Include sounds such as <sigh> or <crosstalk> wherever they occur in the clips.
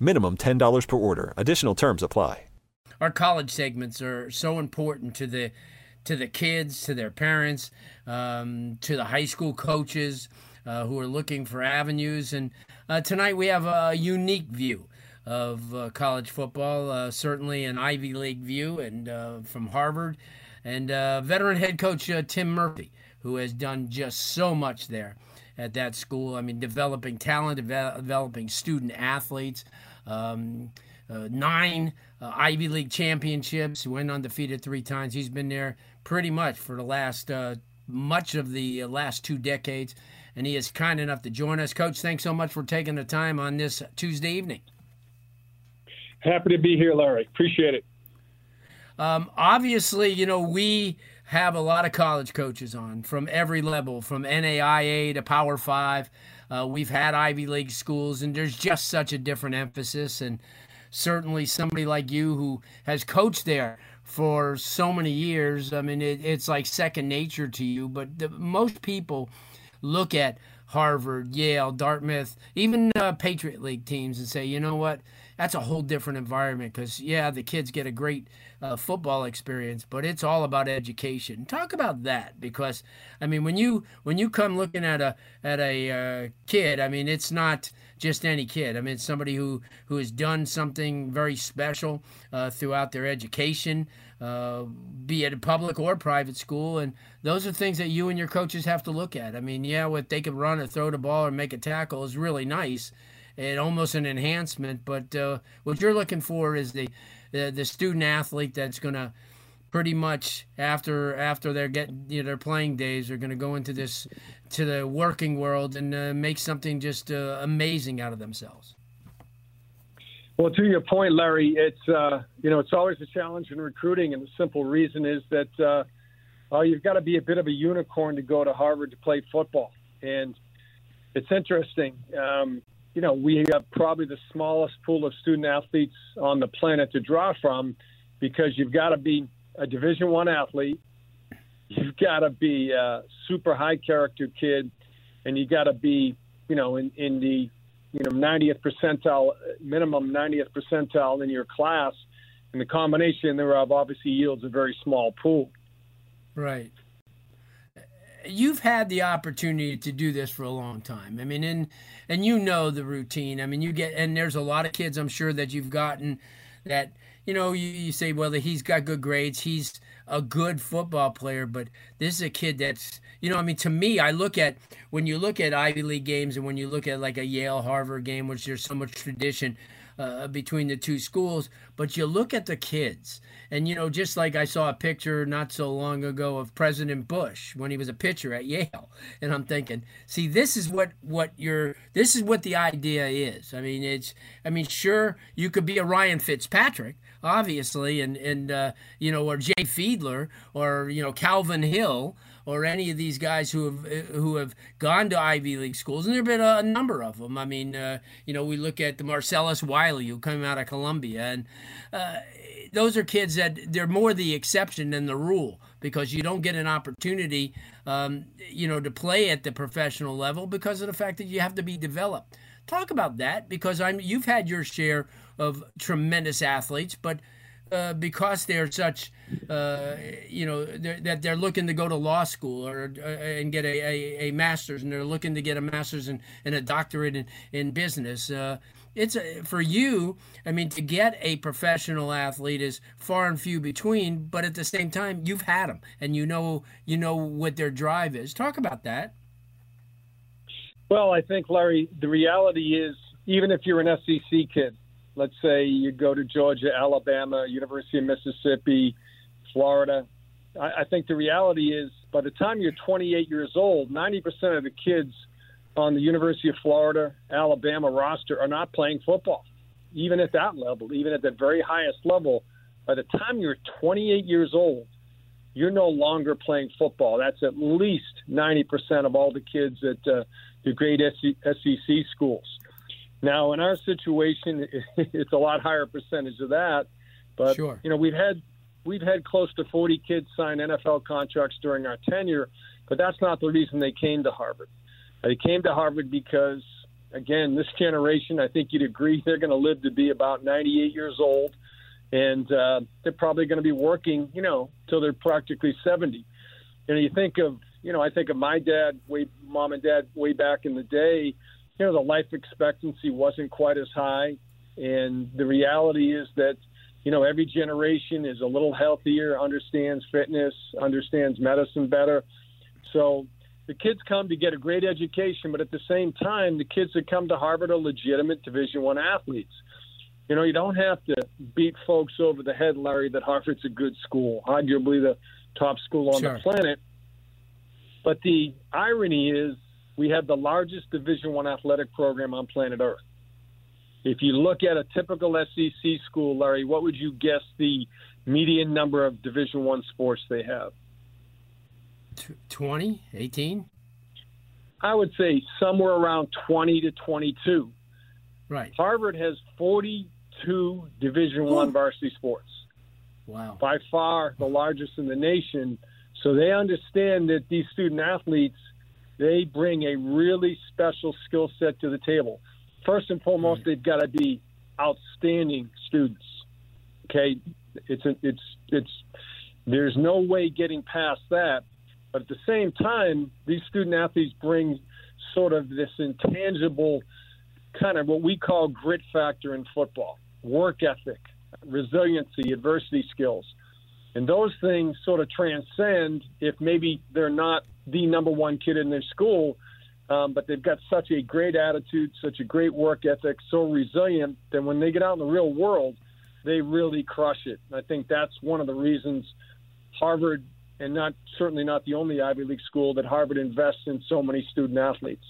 Minimum $10 per order. Additional terms apply. Our college segments are so important to the to the kids, to their parents, um, to the high school coaches uh, who are looking for avenues. And uh, tonight we have a unique view of uh, college football, uh, certainly an Ivy League view, and uh, from Harvard, and uh, veteran head coach Tim Murphy, who has done just so much there at that school. I mean, developing talent, developing student athletes. Um, uh, nine uh, Ivy League championships, He went undefeated three times. He's been there pretty much for the last uh, much of the last two decades, and he is kind enough to join us. Coach, thanks so much for taking the time on this Tuesday evening. Happy to be here, Larry. Appreciate it. Um, obviously, you know, we have a lot of college coaches on from every level, from NAIA to Power Five. Uh, we've had Ivy League schools, and there's just such a different emphasis. And certainly, somebody like you who has coached there for so many years, I mean, it, it's like second nature to you. But the, most people look at Harvard, Yale, Dartmouth, even uh, Patriot League teams and say, you know what? That's a whole different environment because, yeah, the kids get a great uh, football experience, but it's all about education. Talk about that because, I mean, when you when you come looking at a at a uh, kid, I mean, it's not just any kid. I mean, it's somebody who who has done something very special uh, throughout their education, uh, be it a public or private school, and those are things that you and your coaches have to look at. I mean, yeah, what they can run or throw the ball or make a tackle is really nice and almost an enhancement. But uh, what you're looking for is the the, the student athlete that's going to pretty much after after they're getting you know, their playing days are going to go into this to the working world and uh, make something just uh, amazing out of themselves. Well, to your point, Larry, it's uh, you know it's always a challenge in recruiting, and the simple reason is that uh, you've got to be a bit of a unicorn to go to Harvard to play football, and it's interesting. Um, you know, we have probably the smallest pool of student athletes on the planet to draw from because you've got to be a Division One athlete, you've got to be a super high character kid, and you got to be, you know, in, in the you know 90th percentile, minimum 90th percentile in your class, and the combination thereof obviously yields a very small pool. Right you've had the opportunity to do this for a long time. I mean, and and you know the routine. I mean, you get and there's a lot of kids I'm sure that you've gotten that you know you, you say well he's got good grades, he's a good football player, but this is a kid that's you know I mean to me I look at when you look at Ivy League games and when you look at like a Yale Harvard game, which there's so much tradition uh, between the two schools. But you look at the kids, and you know, just like I saw a picture not so long ago of President Bush when he was a pitcher at Yale, and I'm thinking, see, this is what what your this is what the idea is. I mean, it's I mean, sure, you could be a Ryan Fitzpatrick, obviously, and and uh, you know, or Jay Fiedler, or you know, Calvin Hill or any of these guys who have who have gone to Ivy League schools, and there've been a, number of them. I mean, uh, you know, we look at the Marcellus Wiley who came out of Columbia, and uh, those are kids that they're more the exception than the rule because you don't get an opportunity, um, you know, to play at the professional level because of the fact that you have to be developed. Talk about that because I'm you've had your share of tremendous athletes, but uh, because they're such, uh, you know, they're, that they're looking to go to law school or uh, and get a, a, a, master's, and they're looking to get a master's and, and a doctorate in, in business. Uh, it's a, for you. I mean, to get a professional athlete is far and few between. But at the same time, you've had them, and you know you know what their drive is. Talk about that. Well, I think Larry, the reality is, even if you're an SEC kid, let's say you go to Georgia, Alabama, University of Mississippi, Florida, I, I think the reality is, by the time you're 28 years old, 90% of the kids on the University of Florida, Alabama roster are not playing football, even at that level, even at the very highest level. By the time you're 28 years old, you're no longer playing football. That's at least 90% of all the kids at uh, the great SEC schools. Now, in our situation, <laughs> it's a lot higher percentage of that. But sure. you know, we've had we've had close to 40 kids sign NFL contracts during our tenure, but that's not the reason they came to Harvard. They came to Harvard because, again, this generation, I think you'd agree, <laughs> they're going to live to be about 98 years old, and uh, they're probably going to be working, you know, till they're practically 70. And you think of, you know, I think of my dad, way mom and dad, way back in the day. You know, the life expectancy wasn't quite as high, and the reality is that you know, every generation is a little healthier, understands fitness, understands medicine better. So the kids come to get a great education, but at the same time, the kids that come to Harvard are legitimate Division One athletes. You know, you don't have to beat folks over the head, Larry, that Harvard's a good school, arguably the top school on sure. the planet. But the irony is, we have the largest Division One athletic program on planet Earth. If you look at a typical SEC school, Larry, what would you guess the median number of Division One sports they have? 20, 18? I would say somewhere around 20 to 22. Right. Harvard has 42 Division One varsity sports. Wow. By far the largest in the nation. So they understand that these student athletes, they bring a really special skill set to the table. First and foremost, they've got to be outstanding students. Okay, it's a, it's it's there's no way getting past that. But at the same time, these student athletes bring sort of this intangible kind of what we call grit factor in football work ethic, resiliency, adversity skills. And those things sort of transcend if maybe they're not the number one kid in their school, um, but they've got such a great attitude, such a great work ethic, so resilient that when they get out in the real world, they really crush it. And I think that's one of the reasons Harvard and not certainly not the only Ivy League school that Harvard invests in so many student athletes.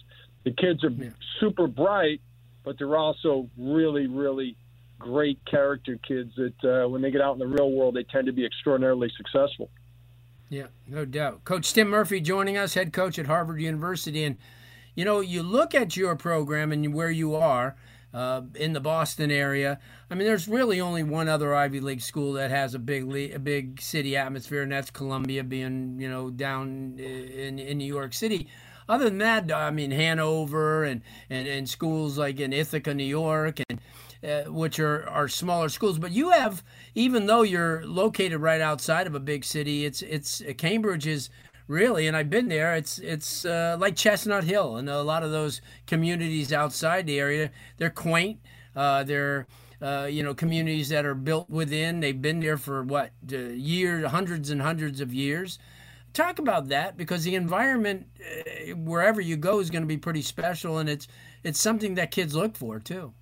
The kids are yeah. super bright, but they're also really, really great character kids that uh, when they get out in the real world, they tend to be extraordinarily successful. Yeah, no doubt. Coach Tim Murphy joining us, head coach at Harvard University. And, you know, you look at your program and where you are uh, in the Boston area. I mean, there's really only one other Ivy League school that has a big a big city atmosphere, and that's Columbia, being you know down in in New York City. Other than that, I mean Hanover and and, and schools like in Ithaca, New York, and uh, which are, are smaller schools. But you have, even though you're located right outside of a big city, it's it's Cambridge is really, and I've been there. It's it's uh, like Chestnut Hill and a lot of those communities outside the area. They're quaint. Uh, they're uh, you know communities that are built within. They've been there for what years, hundreds and hundreds of years. Talk about that because the environment uh, wherever you go is going to be pretty special, and it's it's something that kids look for too.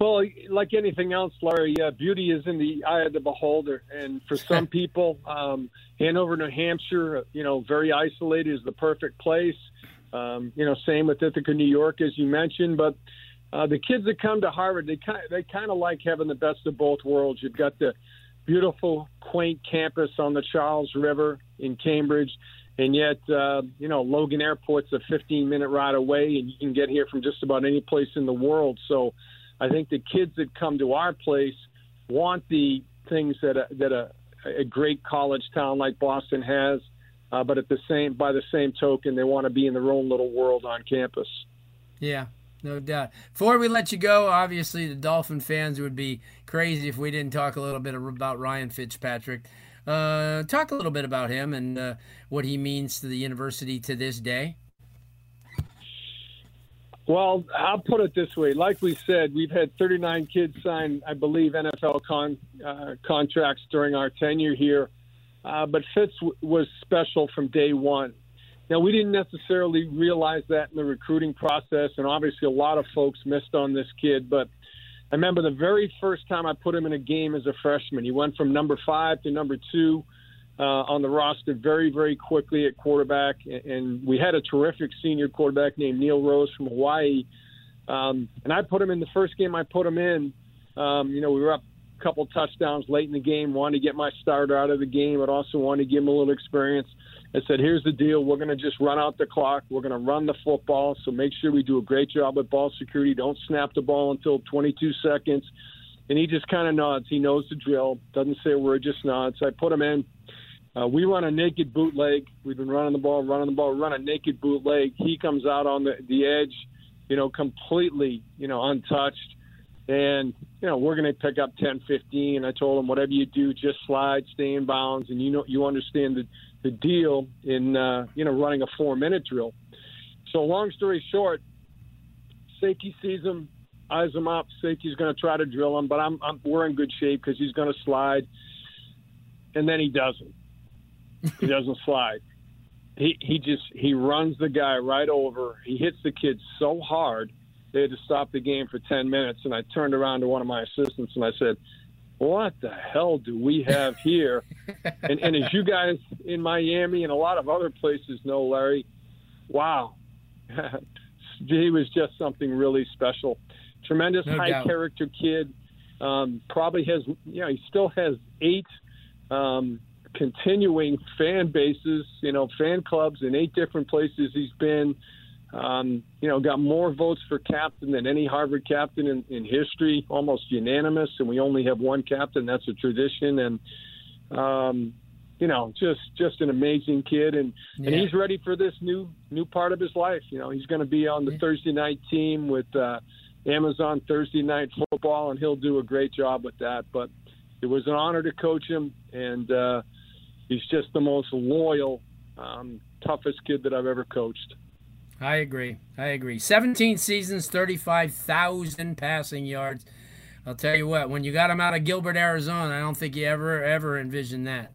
Well, like anything else, Larry, uh, beauty is in the eye of the beholder. And for <laughs> some people, um, Hanover, New Hampshire, you know, very isolated is the perfect place. Um, you know, same with Ithaca, New York, as you mentioned. But uh, the kids that come to Harvard, they kind they kind of like having the best of both worlds. You've got the beautiful, quaint campus on the Charles River in Cambridge. And yet, uh, you know, Logan Airport's a 15 minute ride away, and you can get here from just about any place in the world. So I think the kids that come to our place want the things that a, that a, a great college town like Boston has, uh, but at the same by the same token, they want to be in their own little world on campus. Yeah, no doubt. Before we let you go, obviously the Dolphin fans would be crazy if we didn't talk a little bit about Ryan Fitzpatrick. Uh, talk a little bit about him and uh, what he means to the university to this day. Well, I'll put it this way. Like we said, we've had 39 kids sign, I believe, NFL con, uh, contracts during our tenure here. Uh, but Fitz w- was special from day one. Now, we didn't necessarily realize that in the recruiting process, and obviously a lot of folks missed on this kid. But I remember the very first time I put him in a game as a freshman. He went from number five to number two uh, on the roster very, very quickly at quarterback. And we had a terrific senior quarterback named Neil Rose from Hawaii. Um, and I put him in the first game I put him in. Um, you know, we were up a couple touchdowns late in the game, wanted to get my starter out of the game, but also wanted to give him a little experience. I said, here's the deal. We're going to just run out the clock. We're going to run the football. So make sure we do a great job with ball security. Don't snap the ball until 22 seconds. And he just kind of nods. He knows the drill. Doesn't say a word, just nods. I put him in. Uh, we run a naked bootleg. We've been running the ball, running the ball, run a naked bootleg. He comes out on the, the edge, you know, completely, you know, untouched. And, you know, we're going to pick up 10, 15. I told him, whatever you do, just slide, stay in bounds. And, you know, you understand the, the deal in uh, you know running a four minute drill. So long story short, safety sees him, eyes him up. Safety's going to try to drill him, but I'm, I'm we're in good shape because he's going to slide, and then he doesn't. He doesn't slide. He he just he runs the guy right over. He hits the kid so hard they had to stop the game for ten minutes. And I turned around to one of my assistants and I said, what the hell do we have here? <laughs> and, and as you guys in Miami and a lot of other places know, Larry, wow, <laughs> he was just something really special. Tremendous no high doubt. character kid. Um, probably has, you know, he still has eight um, continuing fan bases, you know, fan clubs in eight different places he's been. Um, you know, got more votes for captain than any Harvard captain in, in history, almost unanimous. And we only have one captain. That's a tradition. And, um, you know, just just an amazing kid, and yeah. and he's ready for this new new part of his life. You know, he's going to be on the yeah. Thursday night team with uh, Amazon Thursday Night Football, and he'll do a great job with that. But it was an honor to coach him, and uh, he's just the most loyal, um, toughest kid that I've ever coached. I agree. I agree. 17 seasons, 35,000 passing yards. I'll tell you what, when you got him out of Gilbert, Arizona, I don't think you ever, ever envisioned that.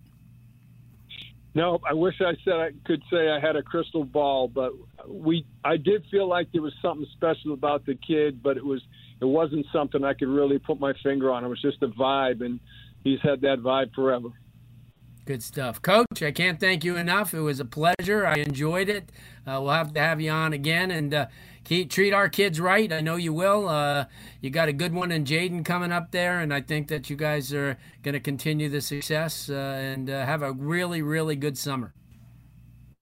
No, I wish I said I could say I had a crystal ball, but we I did feel like there was something special about the kid, but it was it wasn't something I could really put my finger on. It was just a vibe, and he's had that vibe forever. Good stuff. Coach, I can't thank you enough. It was a pleasure. I enjoyed it. Uh, we'll have to have you on again and uh, keep, treat our kids right. I know you will. Uh, you got a good one in Jaden coming up there, and I think that you guys are going to continue the success uh, and uh, have a really, really good summer.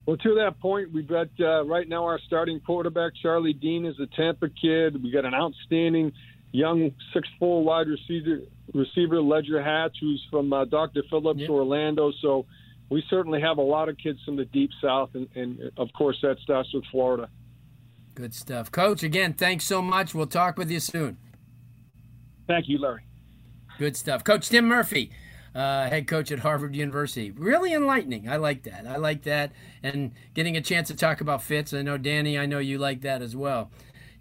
Well, to that point, we've got uh, right now our starting quarterback, Charlie Dean, is a Tampa kid. We got an outstanding young six-four wide receiver receiver Ledger Hatch, who's from uh, Dr. Phillips, yep. Orlando. So we certainly have a lot of kids from the deep south, and, and of course that starts with Florida. Good stuff, Coach. Again, thanks so much. We'll talk with you soon. Thank you, Larry. Good stuff, Coach Tim Murphy. Uh, head coach at Harvard University. Really enlightening. I like that. I like that. And getting a chance to talk about Fitz. I know, Danny, I know you like that as well.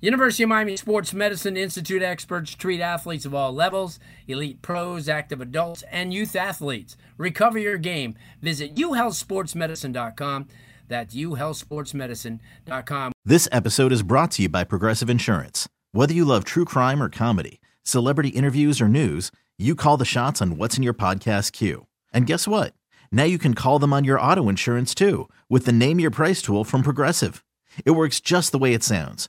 University of Miami Sports Medicine Institute experts treat athletes of all levels, elite pros, active adults, and youth athletes. Recover your game. Visit uhealthsportsmedicine.com. That's uhealthsportsmedicine.com. This episode is brought to you by Progressive Insurance. Whether you love true crime or comedy, celebrity interviews or news, you call the shots on what's in your podcast queue. And guess what? Now you can call them on your auto insurance too with the Name Your Price tool from Progressive. It works just the way it sounds